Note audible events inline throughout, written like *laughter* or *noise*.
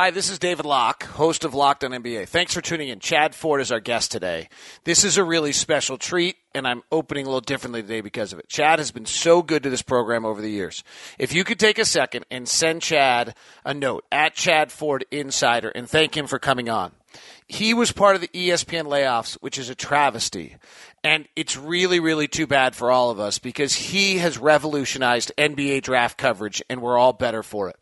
Hi, this is David Locke, host of Locked on NBA. Thanks for tuning in. Chad Ford is our guest today. This is a really special treat, and I'm opening a little differently today because of it. Chad has been so good to this program over the years. If you could take a second and send Chad a note at Chad Ford Insider and thank him for coming on. He was part of the ESPN layoffs, which is a travesty. And it's really, really too bad for all of us because he has revolutionized NBA draft coverage, and we're all better for it.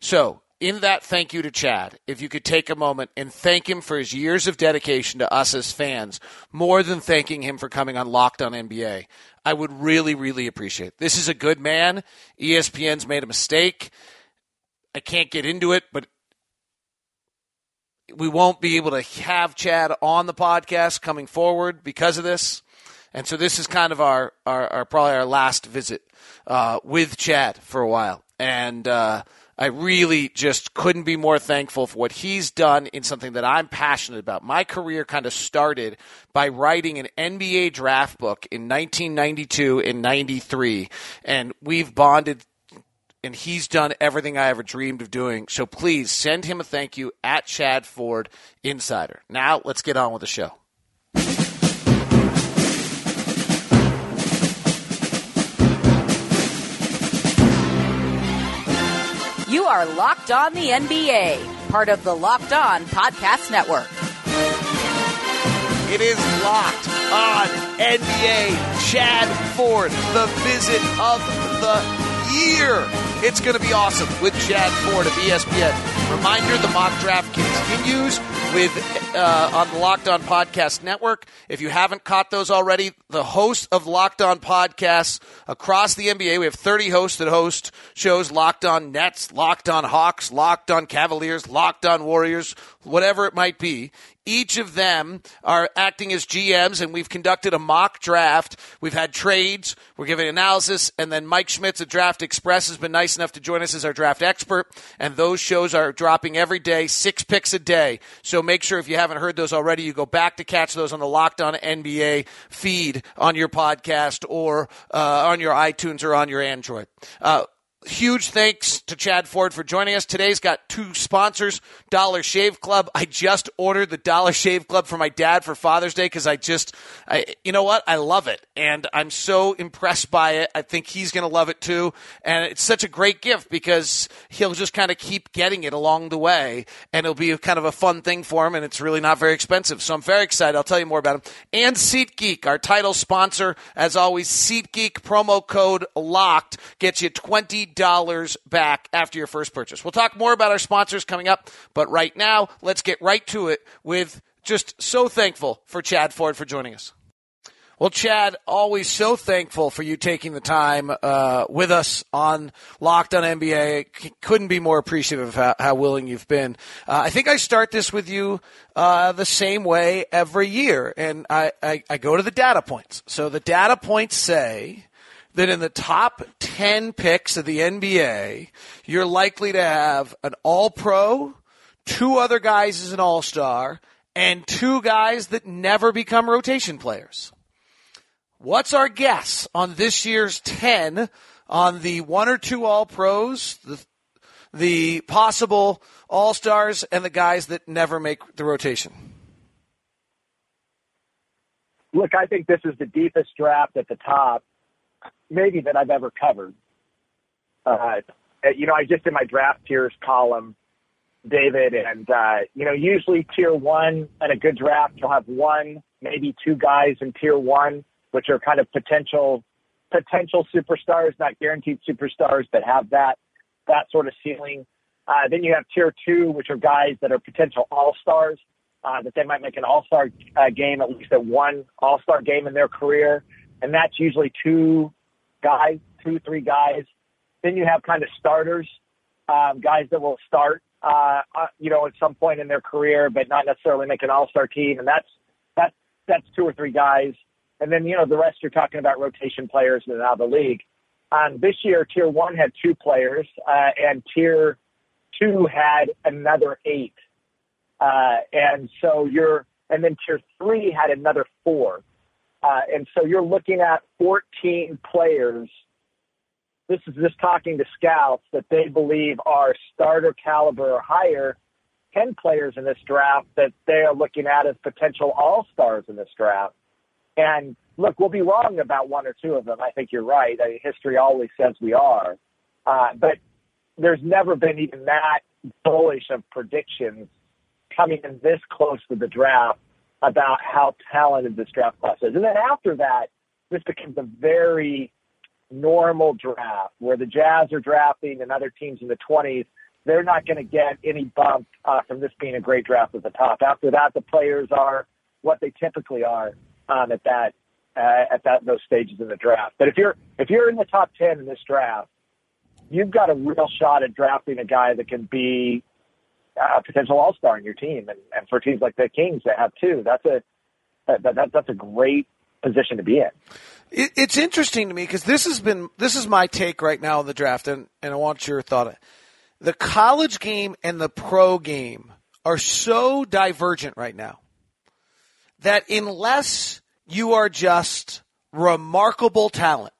So, in that thank you to Chad, if you could take a moment and thank him for his years of dedication to us as fans, more than thanking him for coming on Locked on NBA, I would really, really appreciate it. This is a good man. ESPN's made a mistake. I can't get into it, but we won't be able to have Chad on the podcast coming forward because of this. And so this is kind of our, our, our probably our last visit uh, with Chad for a while. And uh, I really just couldn't be more thankful for what he's done in something that I'm passionate about. My career kind of started by writing an NBA draft book in 1992 and 93, and we've bonded. And he's done everything I ever dreamed of doing. So please send him a thank you at Chad Ford Insider. Now let's get on with the show. Are Locked On the NBA, part of the Locked On Podcast Network. It is locked on NBA. Chad Ford, the visit of the year. It's going to be awesome with Chad Ford of ESPN. Reminder: the mock draft continues with uh, on the Locked On Podcast Network. If you haven't caught those already, the host of Locked On Podcasts across the NBA, we have 30 hosts that host shows Locked On Nets, Locked On Hawks, Locked On Cavaliers, Locked On Warriors, whatever it might be. Each of them are acting as GMs, and we've conducted a mock draft. We've had trades, we're giving analysis, and then Mike Schmitz at Draft Express has been nice enough to join us as our draft expert. And those shows are dropping every day, six picks a day. So make sure if you haven't heard those already, you go back to catch those on the Locked On NBA feed on your podcast or uh, on your iTunes or on your Android. Uh, Huge thanks to Chad Ford for joining us. Today's got two sponsors Dollar Shave Club. I just ordered the Dollar Shave Club for my dad for Father's Day because I just, I, you know what? I love it. And I'm so impressed by it. I think he's going to love it too. And it's such a great gift because he'll just kind of keep getting it along the way. And it'll be kind of a fun thing for him. And it's really not very expensive. So I'm very excited. I'll tell you more about him. And SeatGeek, our title sponsor. As always, SeatGeek promo code LOCKED gets you 20 dollars back after your first purchase. We'll talk more about our sponsors coming up, but right now, let's get right to it with just so thankful for Chad Ford for joining us. Well, Chad, always so thankful for you taking the time uh, with us on Locked on NBA. C- couldn't be more appreciative of how, how willing you've been. Uh, I think I start this with you uh, the same way every year, and I, I, I go to the data points. So the data points say that in the top 10 picks of the NBA, you're likely to have an all pro, two other guys as an all star, and two guys that never become rotation players. What's our guess on this year's 10 on the one or two all pros, the, the possible all stars, and the guys that never make the rotation? Look, I think this is the deepest draft at the top maybe that I've ever covered. Uh, you know, I just in my draft tiers column, David, and uh, you know, usually tier one and a good draft, you'll have one, maybe two guys in tier one, which are kind of potential potential superstars, not guaranteed superstars, but have that that sort of ceiling. Uh, then you have tier two, which are guys that are potential all stars, uh, that they might make an all star uh, game, at least at one all star game in their career, and that's usually two guys, two, three guys. Then you have kind of starters, um, guys that will start uh, uh, you know, at some point in their career, but not necessarily make an all-star team. And that's, that's, that's two or three guys. And then, you know, the rest you're talking about rotation players in and out of the league. Um, this year, tier one had two players, uh, and tier two had another eight. Uh, and so you're, and then tier three had another four. Uh, and so you're looking at 14 players. This is just talking to scouts that they believe are starter caliber or higher. 10 players in this draft that they are looking at as potential all stars in this draft. And look, we'll be wrong about one or two of them. I think you're right. I mean, history always says we are. Uh, but there's never been even that bullish of predictions coming in this close to the draft about how talented this draft class is. And then after that, this becomes a very normal draft where the Jazz are drafting and other teams in the 20s. They're not going to get any bump uh, from this being a great draft at the top. After that, the players are what they typically are um, at that uh, at that those stages in the draft. But if you're if you're in the top 10 in this draft, you've got a real shot at drafting a guy that can be a potential all star in your team, and, and for teams like the Kings that have two, that's a that, that that's a great position to be in. It, it's interesting to me because this has been this is my take right now in the draft, and and I want your thought. The college game and the pro game are so divergent right now that unless you are just remarkable talent,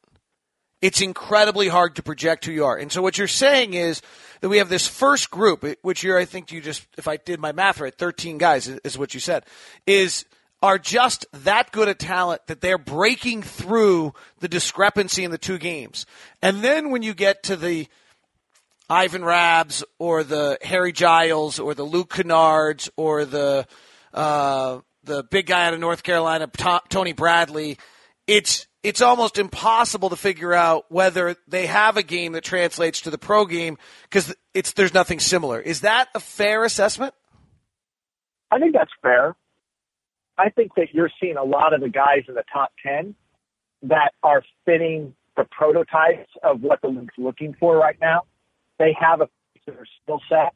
it's incredibly hard to project who you are. And so what you're saying is that we have this first group, which you're, I think you just, if I did my math right, 13 guys is what you said, is are just that good a talent that they're breaking through the discrepancy in the two games. And then when you get to the Ivan Rabbs or the Harry Giles or the Luke Kennards or the uh, the big guy out of North Carolina, Tony Bradley, it's it's almost impossible to figure out whether they have a game that translates to the pro game because it's there's nothing similar. Is that a fair assessment? I think that's fair. I think that you're seeing a lot of the guys in the top ten that are fitting the prototypes of what the league's looking for right now. They have a particular skill set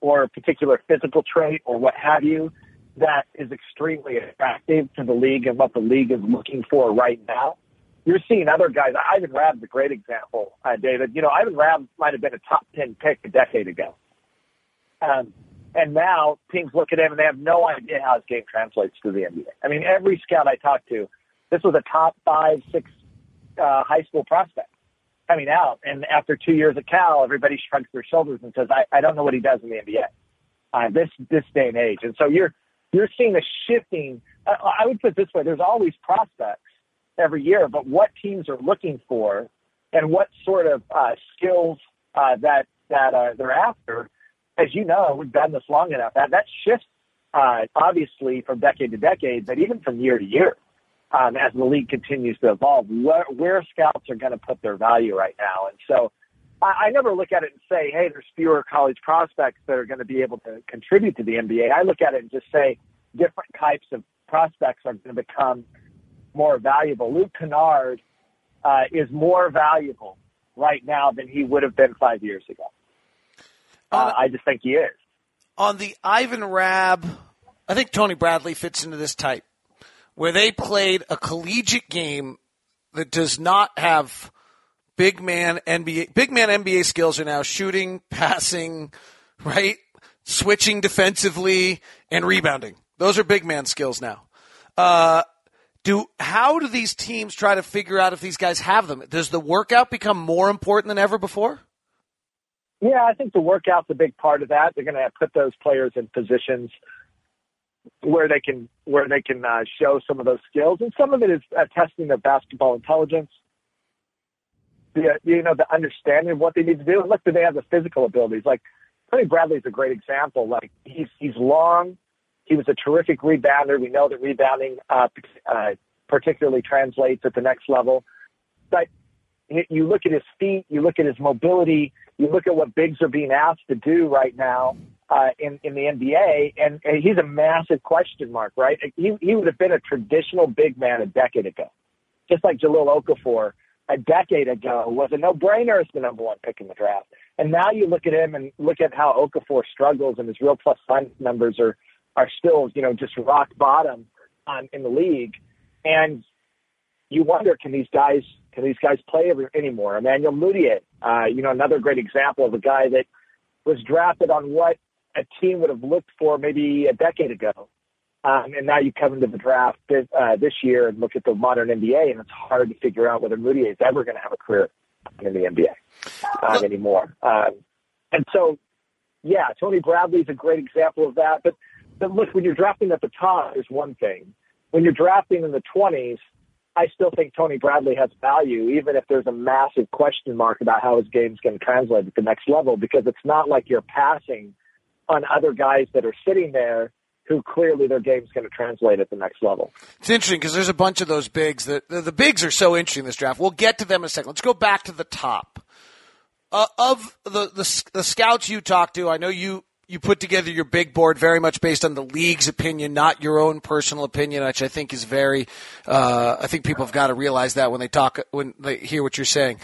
or a particular physical trait or what have you that is extremely attractive to the league and what the league is looking for right now. You're seeing other guys. Ivan Rabb's a great example, uh, David. You know, Ivan Rabb might have been a top 10 pick a decade ago. Um, and now teams look at him and they have no idea how his game translates to the NBA. I mean, every scout I talked to, this was a top five, six uh, high school prospect coming out. And after two years at Cal, everybody shrugs their shoulders and says, I, I don't know what he does in the NBA. Uh, this this day and age, and so you're you're seeing a shifting. I would put it this way: there's always prospects every year, but what teams are looking for and what sort of uh, skills uh, that that uh, they're after. As you know, we've done this long enough. That that shifts uh, obviously from decade to decade, but even from year to year. Um, as the league continues to evolve, where scouts are going to put their value right now, and so I, I never look at it and say, hey, there's fewer college prospects that are going to be able to contribute to the NBA. I look at it and just say different types of prospects are going to become more valuable. Luke Kennard uh, is more valuable right now than he would have been five years ago. Uh, I just think he is. On the Ivan Rabb, I think Tony Bradley fits into this type, where they played a collegiate game that does not have big man NBA big man NBA skills are now shooting, *laughs* passing, right? Switching defensively and rebounding. Those are big man skills now. Uh, do how do these teams try to figure out if these guys have them? Does the workout become more important than ever before? Yeah, I think the workout's a big part of that. They're going to put those players in positions where they can where they can uh, show some of those skills, and some of it is uh, testing their basketball intelligence the you know the understanding of what they need to do. Look, do they have the physical abilities? Like Tony Bradley is a great example. Like he's he's long. He was a terrific rebounder. We know that rebounding uh, uh, particularly translates at the next level. But you look at his feet, you look at his mobility, you look at what bigs are being asked to do right now uh, in in the NBA, and, and he's a massive question mark, right? He he would have been a traditional big man a decade ago, just like Jahlil Okafor a decade ago was a no-brainer as the number one pick in the draft. And now you look at him and look at how Okafor struggles, and his real plus minus numbers are are still, you know, just rock bottom on in the league. And you wonder, can these guys can these guys play every, anymore? Emmanuel Mudiay, uh, you know, another great example of a guy that was drafted on what a team would have looked for maybe a decade ago. Um, and now you come into the draft this, uh, this year and look at the modern NBA, and it's hard to figure out whether Mudiay is ever going to have a career in the NBA um, anymore. Um, and so, yeah, Tony Bradley is a great example of that. But, but look, when you're drafting at the top, is one thing. When you're drafting in the 20s, I still think Tony Bradley has value, even if there's a massive question mark about how his game's going to translate at the next level, because it's not like you're passing on other guys that are sitting there who clearly their game's going to translate at the next level. It's interesting because there's a bunch of those bigs that the, the, bigs are so interesting in this draft. We'll get to them in a second. Let's go back to the top. Uh, of the, the the scouts you talked to, I know you you put together your big board very much based on the league's opinion, not your own personal opinion, which I think is very. Uh, I think people have got to realize that when they talk when they hear what you're saying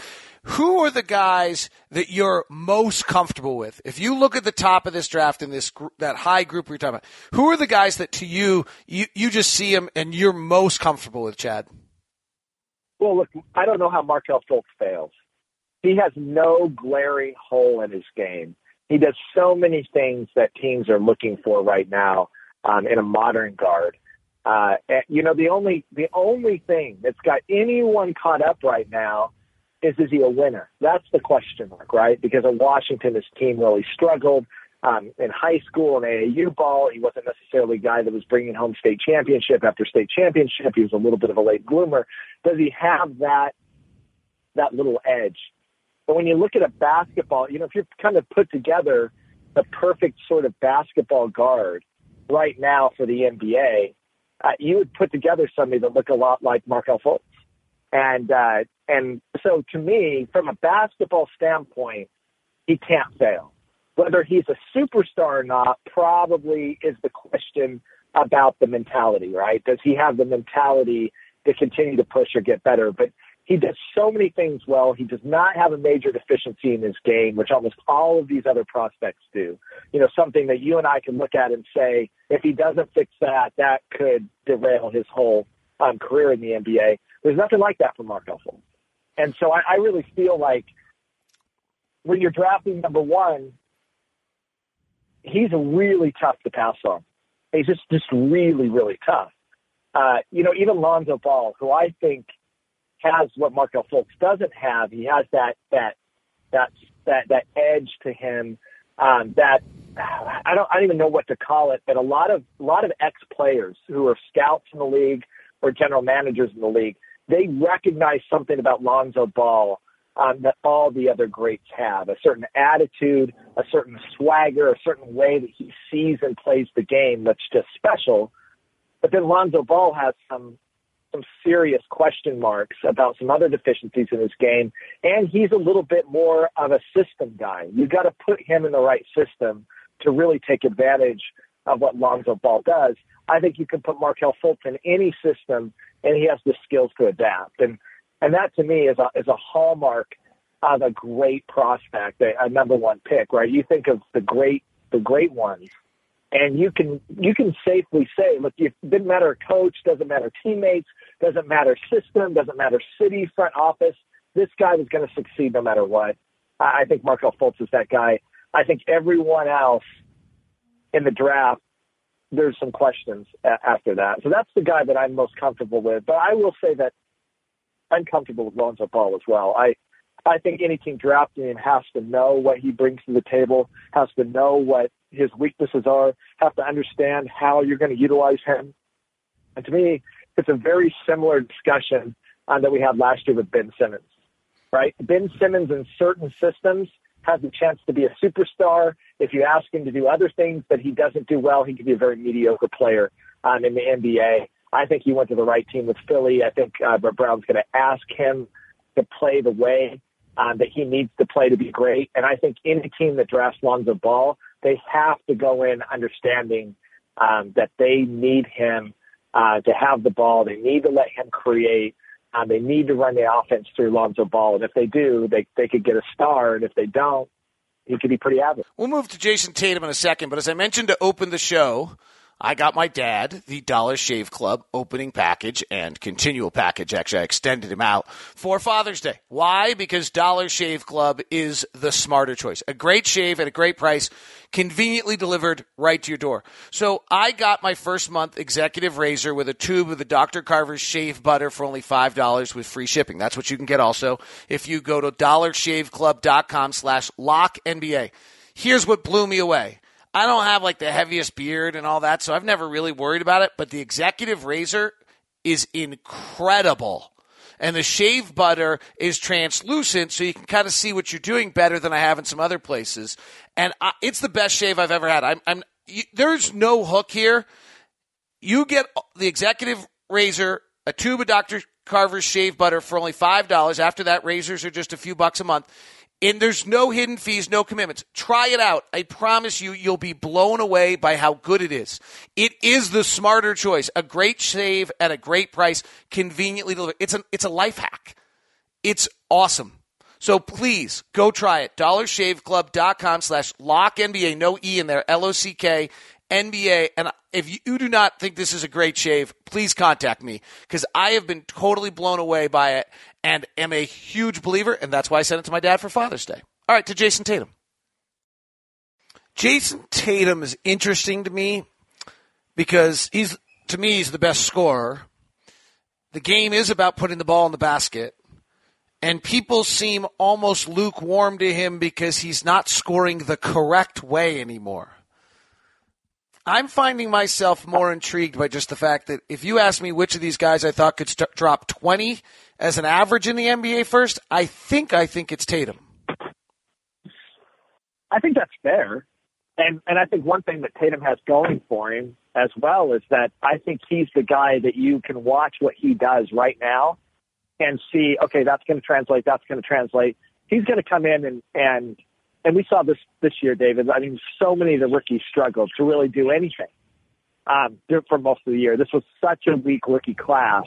who are the guys that you're most comfortable with? If you look at the top of this draft in this that high group we're talking about, who are the guys that to you you you just see them and you're most comfortable with, Chad? Well, look, I don't know how Markelle Fultz fails. He has no glaring hole in his game. He does so many things that teams are looking for right now um, in a modern guard. Uh, you know, the only the only thing that's got anyone caught up right now is is he a winner? That's the question mark, right? Because at Washington, his team really struggled um, in high school and AAU ball. He wasn't necessarily a guy that was bringing home state championship after state championship. He was a little bit of a late bloomer. Does he have that that little edge? But when you look at a basketball, you know, if you're kind of put together the perfect sort of basketball guard right now for the NBA, uh, you would put together somebody that look a lot like Markelle Fultz. And uh, and so to me, from a basketball standpoint, he can't fail. Whether he's a superstar or not probably is the question about the mentality, right? Does he have the mentality to continue to push or get better? But he does so many things well. He does not have a major deficiency in his game, which almost all of these other prospects do. You know, something that you and I can look at and say, if he doesn't fix that, that could derail his whole um, career in the NBA. There's nothing like that for Mark Fultz. And so I, I really feel like when you're drafting number one, he's really tough to pass on. He's just just really really tough. Uh, you know, even Lonzo Ball, who I think has what Markelle Fultz doesn't have, he has that that that that that edge to him. Um, that I don't I don't even know what to call it, but a lot of a lot of ex players who are scouts in the league or general managers in the league they recognize something about Lonzo Ball um, that all the other greats have a certain attitude, a certain swagger, a certain way that he sees and plays the game that's just special. But then Lonzo Ball has some some serious question marks about some other deficiencies in his game, and he's a little bit more of a system guy. You've got to put him in the right system to really take advantage of what Lonzo Ball does. I think you can put Markelle Fultz in any system and he has the skills to adapt. And and that to me is a is a hallmark of a great prospect, a, a number one pick, right? You think of the great the great ones, and you can you can safely say, look, it didn't matter coach, doesn't matter teammates, doesn't matter system, doesn't matter city front office. This guy was going to succeed no matter what. I think Markelle Fultz is that guy. I think everyone else in the draft there's some questions after that. So that's the guy that I'm most comfortable with. But I will say that I'm comfortable with Lonzo Ball as well. I I think any team drafting him has to know what he brings to the table, has to know what his weaknesses are, have to understand how you're going to utilize him. And to me, it's a very similar discussion um, that we had last year with Ben Simmons. Right, Ben Simmons in certain systems has a chance to be a superstar. If you ask him to do other things that he doesn't do well, he could be a very mediocre player um, in the NBA. I think he went to the right team with Philly. I think uh, Brown's going to ask him to play the way um, that he needs to play to be great. And I think any team that drafts Lonzo Ball, they have to go in understanding um, that they need him uh, to have the ball. They need to let him create. Um, they need to run the offense through Lonzo Ball, and if they do, they they could get a star. And if they don't, he could be pretty average. We'll move to Jayson Tatum in a second, but as I mentioned to open the show, I got my dad the Dollar Shave Club opening package and continual package. Actually, I extended him out for Father's Day. Why? Because Dollar Shave Club is the smarter choice. A great shave at a great price, conveniently delivered right to your door. So I got my first month executive razor with a tube of the Dr. Carver's shave butter for only $5 with free shipping. That's what you can get also if you go to dollarshaveclub.com slash lock NBA. Here's what blew me away. I don't have like the heaviest beard and all that, so I've never really worried about it. But the executive razor is incredible. And the shave butter is translucent, so you can kind of see what you're doing better than I have in some other places. And I, it's the best shave I've ever had. I'm, I'm you, there's no hook here. You get the executive razor, a tube of Dr. Carver's shave butter for only $5. After that, razors are just a few bucks a month. And there's no hidden fees, no commitments. Try it out. I promise you, you'll be blown away by how good it is. It is the smarter choice. A great shave at a great price, conveniently delivered. It's a, it's a life hack. It's awesome. So please go try it. DollarShaveClub.com slash lock NBA. No E in there. L O C K NBA. And if you do not think this is a great shave, please contact me because I have been totally blown away by it and am a huge believer. And that's why I sent it to my dad for Father's Day. All right, to Jayson Tatum. Jayson Tatum is interesting to me because he's, to me, he's the best scorer. The game is about putting the ball in the basket. And people seem almost lukewarm to him because he's not scoring the correct way anymore. I'm finding myself more intrigued by just the fact that if you ask me which of these guys I thought could st- drop 20 as an average in the NBA first, I think I think it's Tatum. I think that's fair. And and I think one thing that Tatum has going for him as well is that I think he's the guy that you can watch what he does right now and see, okay, that's going to translate, that's going to translate. He's going to come in and and and we saw this this year, David. I mean, so many of the rookies struggled to really do anything um, for most of the year. This was such a weak rookie class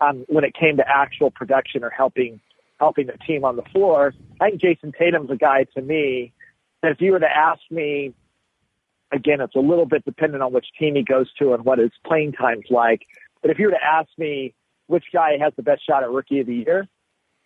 um, when it came to actual production or helping helping the team on the floor. I think Jayson Tatum's a guy to me that if you were to ask me, again, it's a little bit dependent on which team he goes to and what his playing time's like. But if you were to ask me which guy has the best shot at rookie of the year,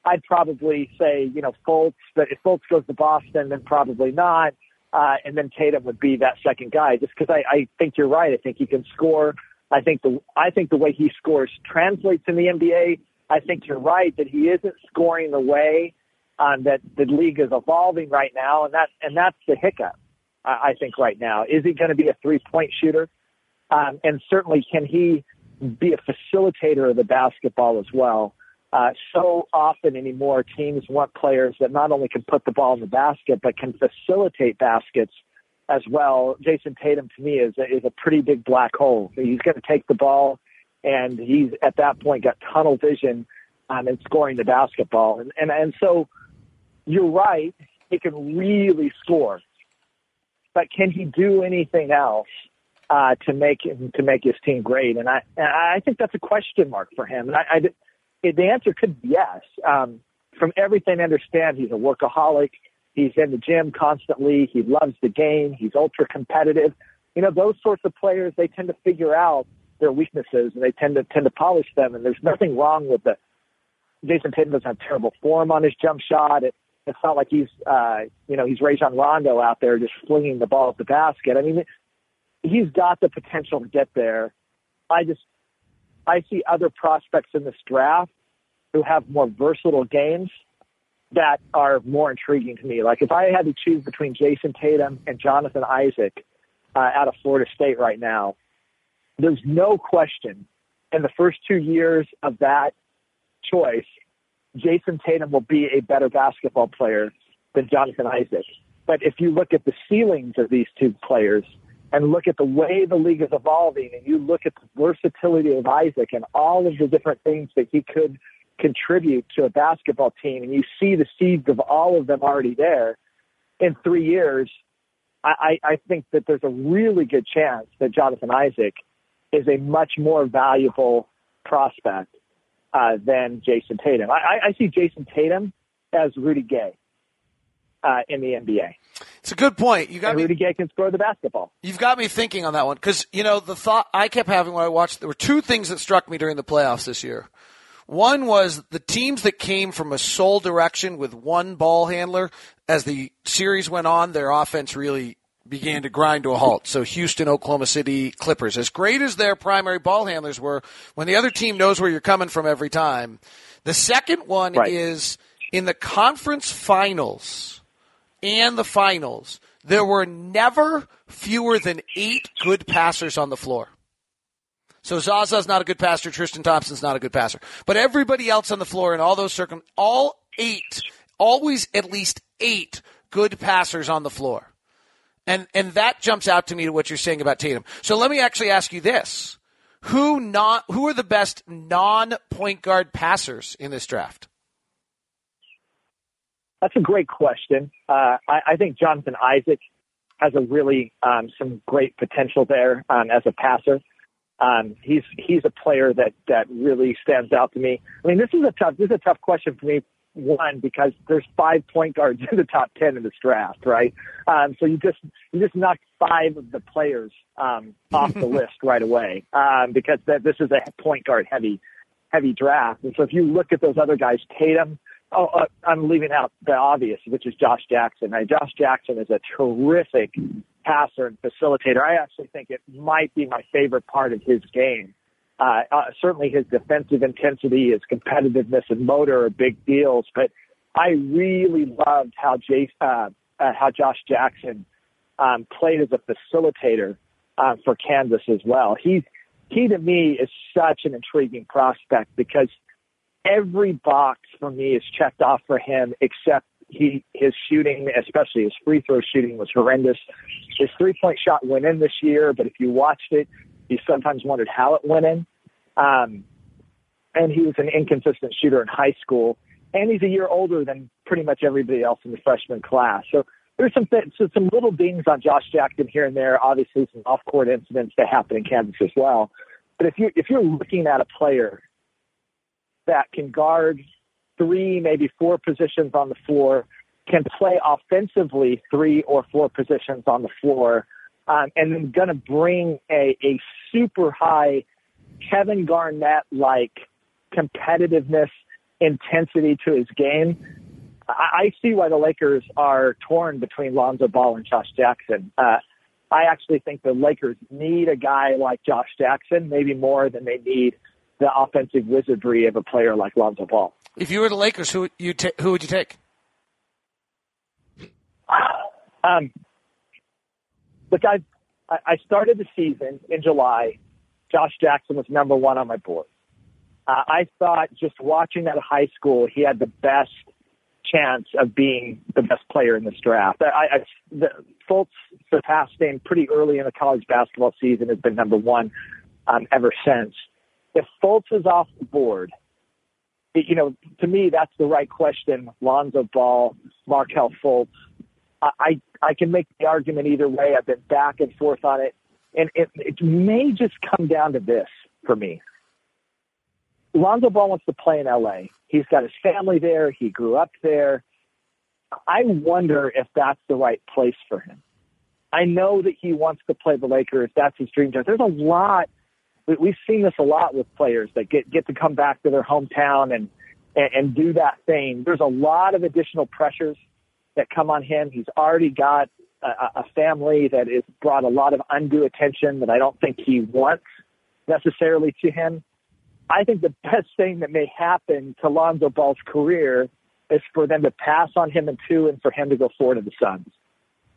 I'd probably say, you know, Fultz, but if Fultz goes to Boston, then probably not. Uh, and then Tatum would be that second guy, just because I, I think you're right. I think he can score. I think the I think the way he scores translates in the NBA. I think you're right that he isn't scoring the way um, that the league is evolving right now, and that and that's the hiccup. I, I think right now is he going to be a three point shooter, um, and certainly can he be a facilitator of the basketball as well. Uh, so often anymore, teams want players that not only can put the ball in the basket, but can facilitate baskets as well. Jayson Tatum, to me, is a, is a pretty big black hole. He's going to take the ball, and he's at that point got tunnel vision um, in scoring the basketball. And, and and so you're right, he can really score, but can he do anything else? Uh, to make to make his team great, and I I think that's a question mark for him. And I, I the answer could be yes. Um, from everything I understand, he's a workaholic. He's in the gym constantly. He loves the game. He's ultra competitive. You know, those sorts of players, they tend to figure out their weaknesses and they tend to tend to polish them. And there's nothing wrong with the Jayson Tatum doesn't have terrible form on his jump shot. It, it's not like he's, uh, you know, he's Rajon Rondo out there just flinging the ball at the basket. I mean, he's got the potential to get there. I just I see other prospects in this draft who have more versatile games that are more intriguing to me. Like if I had to choose between Jayson Tatum and Jonathan Isaac uh, out of Florida State right now, there's no question in the first two years of that choice, Jayson Tatum will be a better basketball player than Jonathan Isaac. But if you look at the ceilings of these two players, and look at the way the league is evolving and you look at the versatility of Isaac and all of the different things that he could contribute to a basketball team and you see the seeds of all of them already there in three years, I, I think that there's a really good chance that Jonathan Isaac is a much more valuable prospect uh, than Jayson Tatum. I, I see Jayson Tatum as Rudy Gay uh, in the NBA. It's a good point. You got and me. Rudy Gay can score the basketball. You've got me thinking on that one because you know the thought I kept having when I watched. There were two things that struck me during the playoffs this year. One was the teams that came from a sole direction with one ball handler. As the series went on, their offense really began to grind to a halt. So Houston, Oklahoma City Clippers, as great as their primary ball handlers were, when the other team knows where you're coming from every time. The second one Right. is in the conference finals and the finals, there were never fewer than eight good passers on the floor. So Zaza's not a good passer. Tristan Thompson's not a good passer. But everybody else on the floor in all those circum, all eight, always at least eight good passers on the floor. And, and that jumps out to me to what you're saying about Tatum. So let me actually ask you this. Who not, who are the best non point guard passers in this draft? That's a great question. Uh, I, I think Jonathan Isaac has a really um, some great potential there um, as a passer. Um, he's he's a player that that really stands out to me. I mean, this is a tough this is a tough question for me. One because there's five point guards *laughs* in the top ten in this draft, right? Um, so you just you just knocked five of the players um, off the *laughs* list right away um, because that this is a point guard heavy heavy draft. And so if you look at those other guys, Tatum, oh, uh, I'm leaving out the obvious, which is Josh Jackson. Now, Josh Jackson is a terrific passer and facilitator. I actually think it might be my favorite part of his game. Uh, uh, certainly his defensive intensity, his competitiveness and motor are big deals, but I really loved how Jace, uh, uh, how Josh Jackson um, played as a facilitator uh, for Kansas as well. He's he to me is such an intriguing prospect because every box for me is checked off for him except he his shooting, especially his free throw shooting, was horrendous. His three point shot went in this year, but if you watched it, you sometimes wondered how it went in. Um, and he was an inconsistent shooter in high school, and he's a year older than pretty much everybody else in the freshman class. So there's some th- so some little dings on Josh Jackson here and there. Obviously, some off court incidents that happen in Kansas as well. But if you if you're looking at a player that can guard three, maybe four positions on the floor, can play offensively three or four positions on the floor, um, and then going to bring a, a super high Kevin Garnett like competitiveness, intensity to his game. I, I see why the Lakers are torn between Lonzo Ball and Josh Jackson. Uh, I actually think the Lakers need a guy like Josh Jackson, maybe more than they need the offensive wizardry of a player like Lonzo Ball. If you were the Lakers, who you ta- who would you take? Um, look, I I started the season in July. Josh Jackson was number one on my board. Uh, I thought just watching at high school, he had the best chance of being the best player in this draft. I, I the Fultz surpassed him pretty early in the college basketball season. Has been number one um, ever since. If Fultz is off the board, it, you know, to me that's the right question. Lonzo Ball, Markelle Fultz. I I can make the argument either way. I've been back and forth on it, and it, it may just come down to this for me. Lonzo Ball wants to play in LA. He's got his family there. He grew up there. I wonder if that's the right place for him. I know that he wants to play the Lakers. That's his dream job. There's a lot. We- We've seen this a lot with players that get get to come back to their hometown and and, and do that thing. There's a lot of additional pressures that come on him. He's already got a, a family that has brought a lot of undue attention that I don't think he wants necessarily to him. I think the *laughs* best thing that may happen to Lonzo Ball's career is for them to pass on him in two and for him to go forward to the Suns.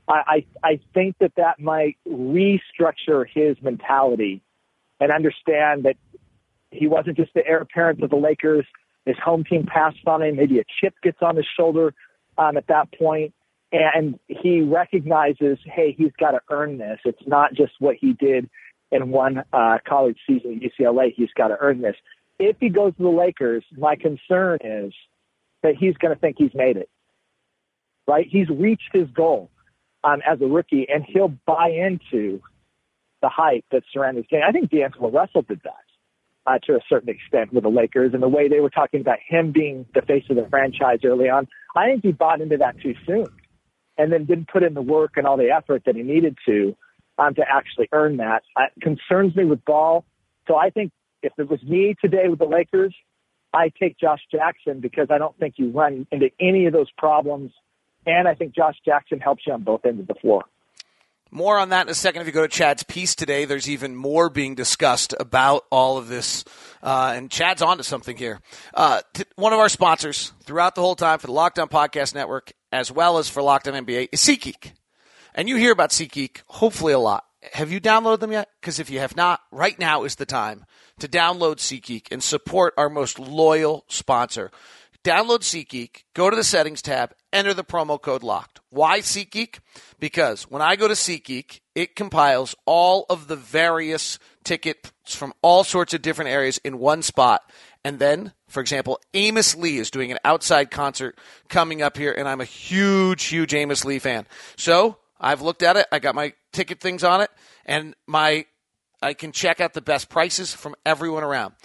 I, I, I think that that might restructure his mentality and understand that he wasn't just the heir apparent of the Lakers. His home team passed on him. Maybe a chip gets on his shoulder um, at that point, and he recognizes, hey, he's got to earn this. It's not just what he did in one uh, college season at UCLA. He's got to earn this. If he goes to the Lakers, my concern is that he's going to think he's made it. Right? He's reached his goal um, as a rookie, and he'll buy into the hype that surrounds his game. I think D'Angelo Russell did that uh, to a certain extent with the Lakers and the way they were talking about him being the face of the franchise early on. I think he bought into that too soon. and then didn't put in the work and all the effort that he needed to um, to actually earn that. Uh, concerns me with Ball. So I think if it was me today with the Lakers, I take Josh Jackson because I don't think you run into any of those problems. And I think Josh Jackson helps you on both ends of the floor. More on that in a second. If you go to Chad's piece today, there's even more being discussed about all of this. Uh, and Chad's onto something here. Uh, t- one of our sponsors throughout the whole time for the Locked On Podcast Network, as well as for Locked On NBA, is SeatGeek. And you hear about SeatGeek hopefully a lot. Have you downloaded them yet? Because if you have not, right now is the time to download SeatGeek and support our most loyal sponsor. Download SeatGeek, go to the settings tab, enter the promo code LOCKED. Why SeatGeek? Because when I go to SeatGeek, it compiles all of the various tickets from all sorts of different areas in one spot. And then, for example, Amos Lee is doing an outside concert coming up here, and I'm a huge, huge Amos Lee fan. So I've looked at it. I got my ticket things on it, and my I can check out the best prices from everyone around.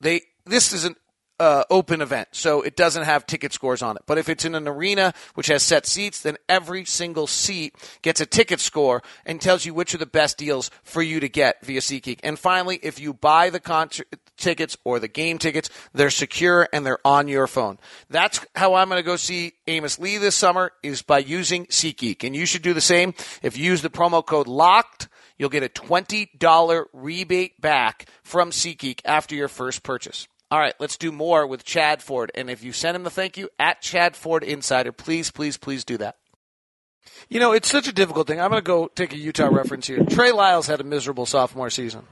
They this is an uh, open event, so it doesn't have ticket scores on it. But if it's in an arena which has set seats, then every single seat gets a ticket score and tells you which are the best deals for you to get via SeatGeek. And finally, if you buy the concert tickets or the game tickets, they're secure and they're on your phone. That's how I'm going to go see Amos Lee this summer is by using SeatGeek. And you should do the same. If you use the promo code LOCKED, you'll get a $20 rebate back from SeatGeek after your first purchase. All right, let's do more with Chad Ford. And if you send him the thank you at Chad Ford Insider, please, please, please do that. You know, it's such a difficult thing. I'm going to go take a Utah reference here. Trey Lyles had a miserable sophomore season.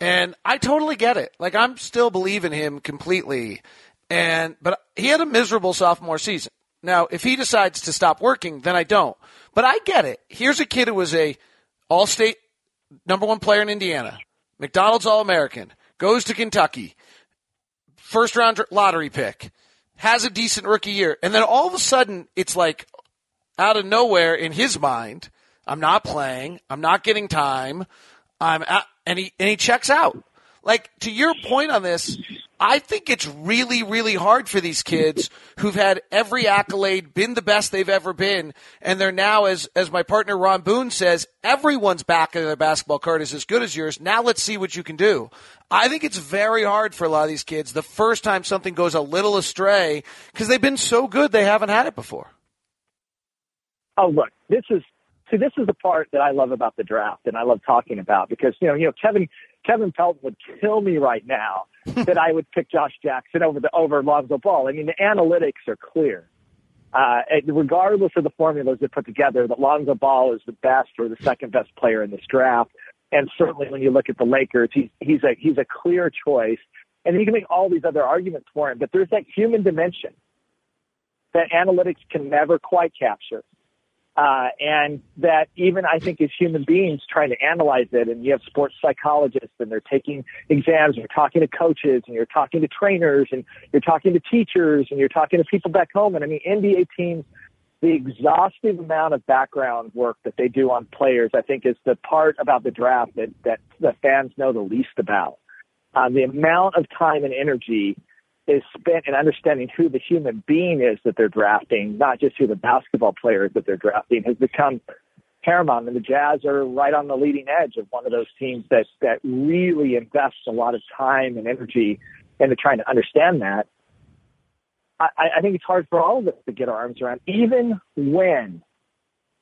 And I totally get it. Like, I'm still believing him completely. And, but he had a miserable sophomore season. Now, if he decides to stop working, then I don't. But I get it. Here's a kid who was a all state number one player in Indiana, McDonald's All American, goes to Kentucky, first round lottery pick, has a decent rookie year, and then all of a sudden it's like out of nowhere in his mind, I'm not playing, I'm not getting time, I'm at, and he and he checks out. Like to your point on this, I think it's really, really hard for these kids who've had every accolade, been the best they've ever been, and they're now, as as my partner Ron Boone says, everyone's back in their basketball card is as good as yours. Now let's see what you can do. I think it's very hard for a lot of these kids the first time something goes a little astray because they've been so good they haven't had it before. Oh, look, this is see, this is the part that I love about the draft and I love talking about because you know, you know, Kevin Kevin Pelton would kill me right now *laughs* that I would pick Josh Jackson over the over Lonzo Ball. I mean, the analytics are clear. Uh, regardless of the formulas they put together, that Lonzo Ball is the best or the second best player in this draft. And certainly when you look at the Lakers, he's, he's a, he's a clear choice. And you can make all these other arguments for him, but there's that human dimension that analytics can never quite capture. Uh, and that even I think as human beings trying to analyze it, and you have sports psychologists and they're taking exams, and you're talking to coaches, and you're talking to trainers, and you're talking to teachers, and you're talking to people back home. And I mean, NBA teams, the exhaustive amount of background work that they do on players, I think is the part about the draft that, that the fans know the least about. Um, the amount of time and energy is spent in understanding who the human being is that they're drafting, not just who the basketball player is that they're drafting, has become paramount. And the Jazz are right on the leading edge of one of those teams that that really invests a lot of time and energy into trying to understand that. I, I think it's hard for all of us to get our arms around, even when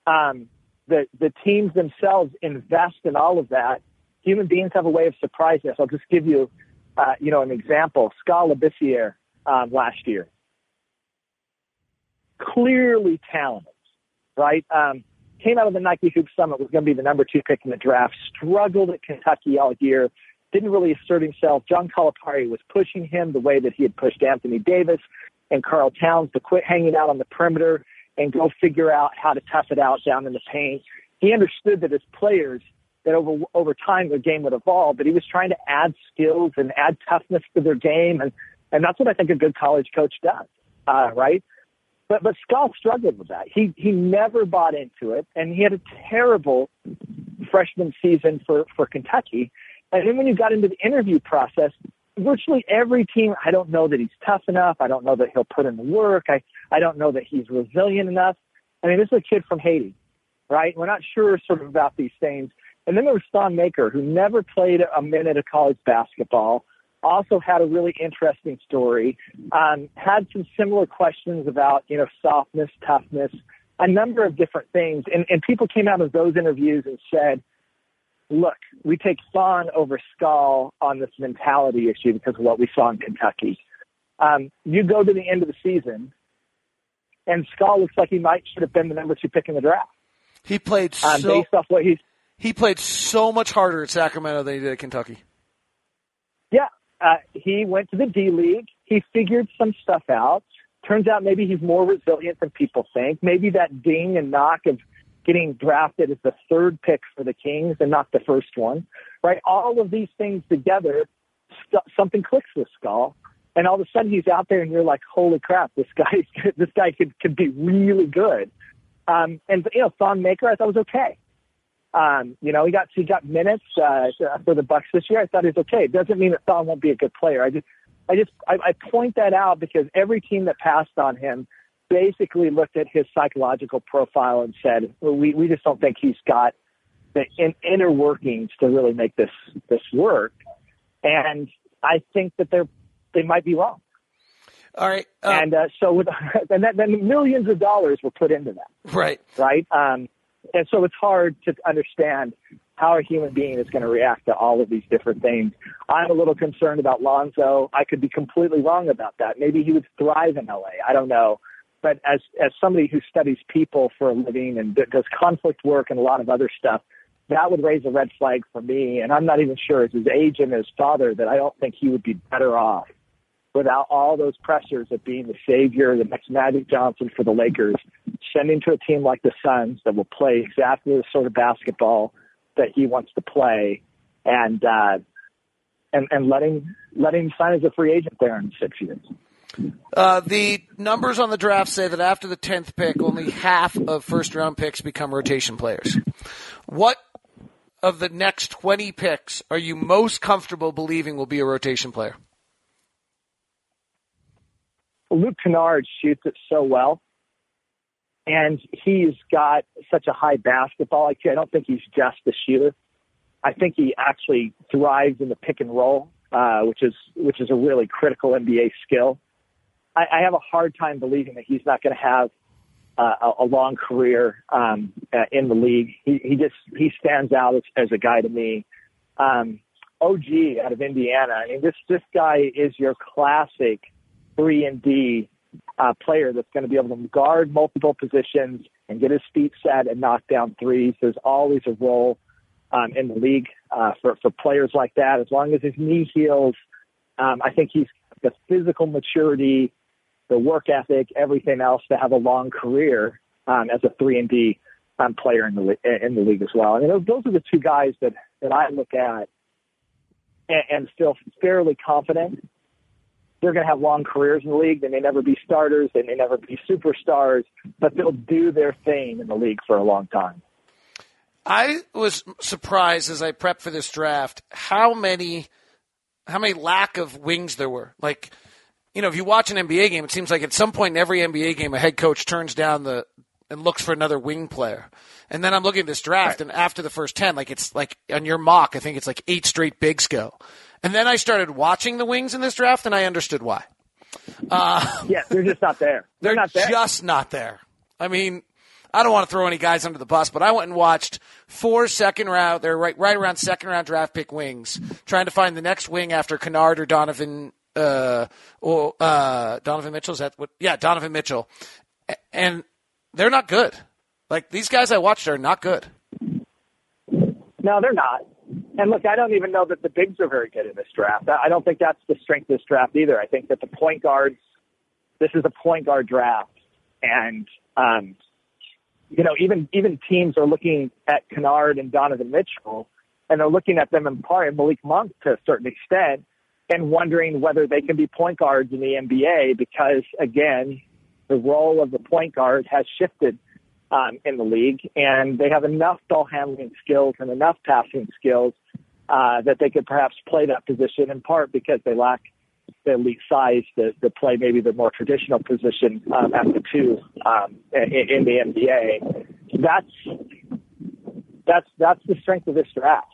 um, the the teams themselves invest in all of that. Human beings have a way of surprising us. I'll just give you uh, you know, an example, Skal Labissiere um, last year. Clearly talented, right? Um, came out of the Nike Hoop Summit, was going to be the number two pick in the draft, struggled at Kentucky all year, didn't really assert himself. John Calipari was pushing him the way that he had pushed Anthony Davis and Karl Towns to quit hanging out on the perimeter and go figure out how to tough it out down in the paint. He understood that as players, that over over time their game would evolve, but he was trying to add skills and add toughness to their game, and and that's what I think a good college coach does, uh, right? But but Skal struggled with that. He he never bought into it, and he had a terrible freshman season for for Kentucky. And then when you got into the interview process, virtually every team, I don't know that he's tough enough. I don't know that he'll put in the work. I I don't know that he's resilient enough. I mean, this is a kid from Haiti, right? We're not sure sort of about these things. And then there was Thon Maker, who never played a minute of college basketball, also had a really interesting story, um, had some similar questions about, you know, softness, toughness, a number of different things. And, and people came out of those interviews and said, look, we take Thon over Skal on this mentality issue because of what we saw in Kentucky. Um, you go to the end of the season, and Skal looks like he might should have been the number two pick in the draft. He played um, so based off what he's he played so much harder at Sacramento than he did at Kentucky. Yeah, uh, he went to the D League. He figured some stuff out. Turns out maybe he's more resilient than people think. Maybe that ding and knock of getting drafted as the third pick for the Kings and not the first one, right? All of these things together, st- something clicks with Skal, and all of a sudden he's out there, and you're like, "Holy crap! This guy, *laughs* this guy could could be really good." Um, and you know, Thon Maker, I thought was okay. Um, you know, he got he got minutes uh, for the Bucks this year. I thought he was okay. It doesn't mean that Thon won't be a good player. I just, I just, I, I point that out because every team that passed on him basically looked at his psychological profile and said, well, "We we just don't think he's got the in, inner workings to really make this this work." And I think that they're they might be wrong. All right, uh, and uh, so with *laughs* and that, then millions of dollars were put into that. Right, right. Um, and so it's hard to understand how a human being is going to react to all of these different things. I'm a little concerned about Lonzo. I could be completely wrong about that. Maybe he would thrive in LA. I don't know. But as as somebody who studies people for a living and does conflict work and a lot of other stuff, that would raise a red flag for me. And I'm not even sure as his age and his father that I don't think he would be better off without all those pressures of being the savior, the next Magic Johnson for the Lakers, sending to a team like the Suns that will play exactly the sort of basketball that he wants to play, and uh, and and letting letting him sign as a free agent there in six years. Uh, the numbers on the draft say that after the tenth pick, only half of first round picks become rotation players. What of the next twenty picks are you most comfortable believing will be a rotation player? Luke Kennard shoots it so well. And he's got such a high basketball IQ. I don't think he's just a shooter. I think he actually thrives in the pick and roll, uh, which is which is a really critical NBA skill. I, I have a hard time believing that he's not going to have uh, a, a long career um, uh, in the league. He, he just he stands out as, as a guy to me. Um, OG out of Indiana. I mean, this this guy is your classic three and D uh, player that's going to be able to guard multiple positions and get his feet set and knock down threes. There's always a role um, in the league uh, for for players like that. As long as his knee heals, um, I think he's the physical maturity, the work ethic, everything else to have a long career um, as a three and D um, player in the in the league as well. I mean, those, are the two guys that that I look at and, and feel fairly confident they're going to have long careers in the league. They may never be starters. They may never be superstars, but they'll do their thing in the league for a long time. I was surprised as I prepped for this draft how many how many lack of wings there were. Like, you know, if you watch an NBA game, it seems like at some point in every NBA game, a head coach turns down the and looks for another wing player. And then I'm looking at this draft, right. and after the first ten, like it's like on your mock, I think it's like eight straight bigs go. And then I started watching the wings in this draft, and I understood why. Uh, *laughs* yeah, they're just not there. They're, they're not there. just not there. I mean, I don't want to throw any guys under the bus, but I went and watched four second round. They're right, right around second round draft pick wings, trying to find the next wing after Kennard or Donovan, uh, or uh, Donovan Mitchell. Is that what? Yeah, Donovan Mitchell, and they're not good. Like these guys I watched are not good. No, they're not. And look, I don't even know that the bigs are very good in this draft. I don't think that's the strength of this draft either. I think that the point guards, this is a point guard draft, and um, you know, even even teams are looking at Kennard and Donovan Mitchell, and they're looking at them in part, and Malik Monk to a certain extent, and wondering whether they can be point guards in the NBA because, again, the role of the point guard has shifted um, in the league, and they have enough ball handling skills and enough passing skills uh, that they could perhaps play that position in part because they lack the elite size to, to play maybe the more traditional position um, at the two um, in, in the NBA. That's that's that's the strength of this draft.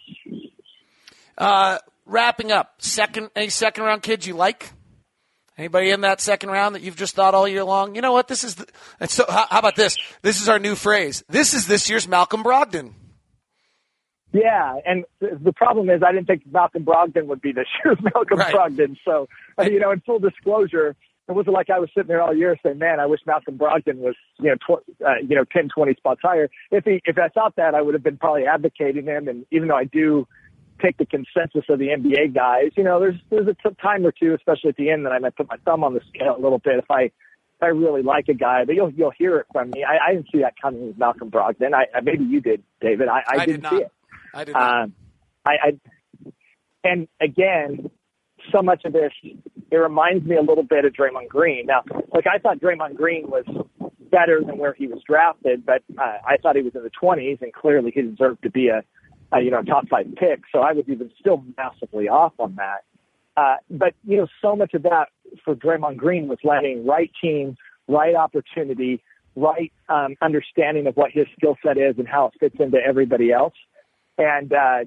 Uh, wrapping up, second any second round kids you like? Anybody in that second round that you've just thought all year long? You know what? This is the, so. How, how about this? This is our new phrase. This is this year's Malcolm Brogdon. Yeah, and the problem is I didn't think Malcolm Brogdon would be this *laughs* year's Malcolm right. Brogdon. So, you know, in full disclosure, it wasn't like I was sitting there all year saying, "Man, I wish Malcolm Brogdon was you know tw- uh, you know ten, twenty spots higher." If he if I thought that, I would have been probably advocating him. And even though I do take the consensus of the NBA guys, you know, there's there's a t- time or two, especially at the end, that I might put my thumb on the scale a little bit if I if I really like a guy. But you'll you'll hear it from me. I, I didn't see that coming with Malcolm Brogdon. I, I maybe you did, David. I, I, I didn't did see it. I did not. Um, I, I and again, so much of this, it reminds me a little bit of Draymond Green. Now, like I thought Draymond Green was better than where he was drafted, but uh, I thought he was in the 20s, and clearly he deserved to be a, a you know top five pick. So I was even still massively off on that. Uh, but you know, so much of that for Draymond Green was letting right team, right opportunity, right um, understanding of what his skill set is and how it fits into everybody else. And uh,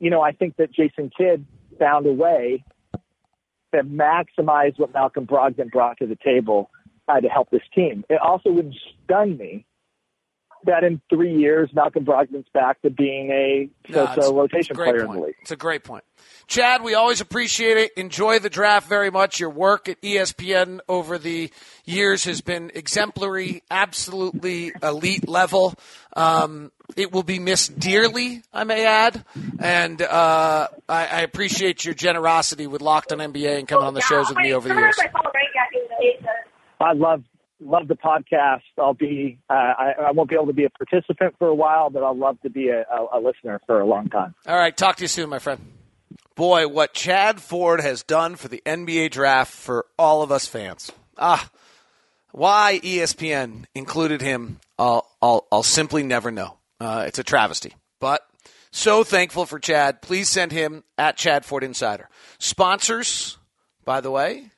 you know, I think that Jason Kidd found a way to maximize what Malcolm Brogdon brought to the table uh, to help this team. It also wouldn't stun me that in three years Malcolm Brogdon's back to being a so-so no, rotation player point. in the league. It's a great point. Chad, we always appreciate it. Enjoy the draft very much. Your work at ESPN over the years has been exemplary, absolutely elite level. Um, it will be missed dearly, I may add. And uh, I, I, appreciate your generosity with Locked on NBA and coming on the shows with me over the years. I love love the podcast. I'll be uh, I, I, won't be able to be a participant for a while, but I'll love to be a, a, a listener for a long time. All right, talk to you soon, my friend. Boy, what Chad Ford has done for the NBA draft for all of us fans. Ah, why ESPN included him, I'll, I'll, I'll simply never know. Uh, it's a travesty. But so thankful for Chad. Please send him at Chad Ford Insider. Sponsors, by the way,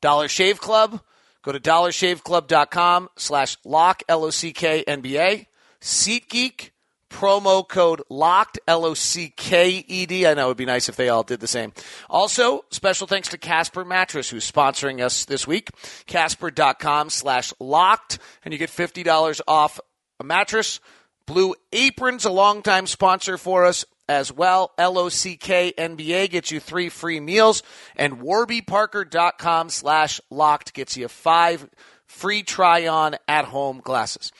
Dollar Shave Club. Go to dollarshaveclub.com slash lock, L-O-C-K, NBA. SeatGeek, promo code LOCKED, L-O-C-K-E-D. I know it would be nice if they all did the same. Also, special thanks to Casper Mattress, who's sponsoring us this week. Casper.com slash locked, and you get $50 off a mattress Blue Apron's a longtime sponsor for us as well. L-O-C-K-N-B-A gets you three free meals. And warbyparker.com slash locked gets you five free try-on at-home glasses.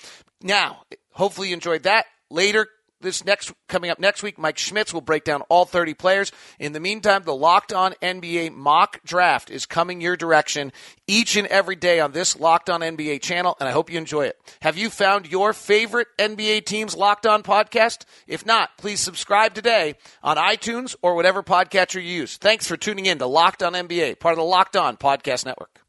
Now, hopefully you enjoyed that. Later, this next coming up next week, Mike Schmitz will break down all 30 players. In the meantime, the Locked On NBA mock draft is coming your direction each and every day on this Locked On NBA channel, and I hope you enjoy it. Have you found your favorite NBA team's Locked On podcast? If not, please subscribe today on iTunes or whatever podcatcher you use. Thanks for tuning in to Locked On NBA, part of the Locked On Podcast Network.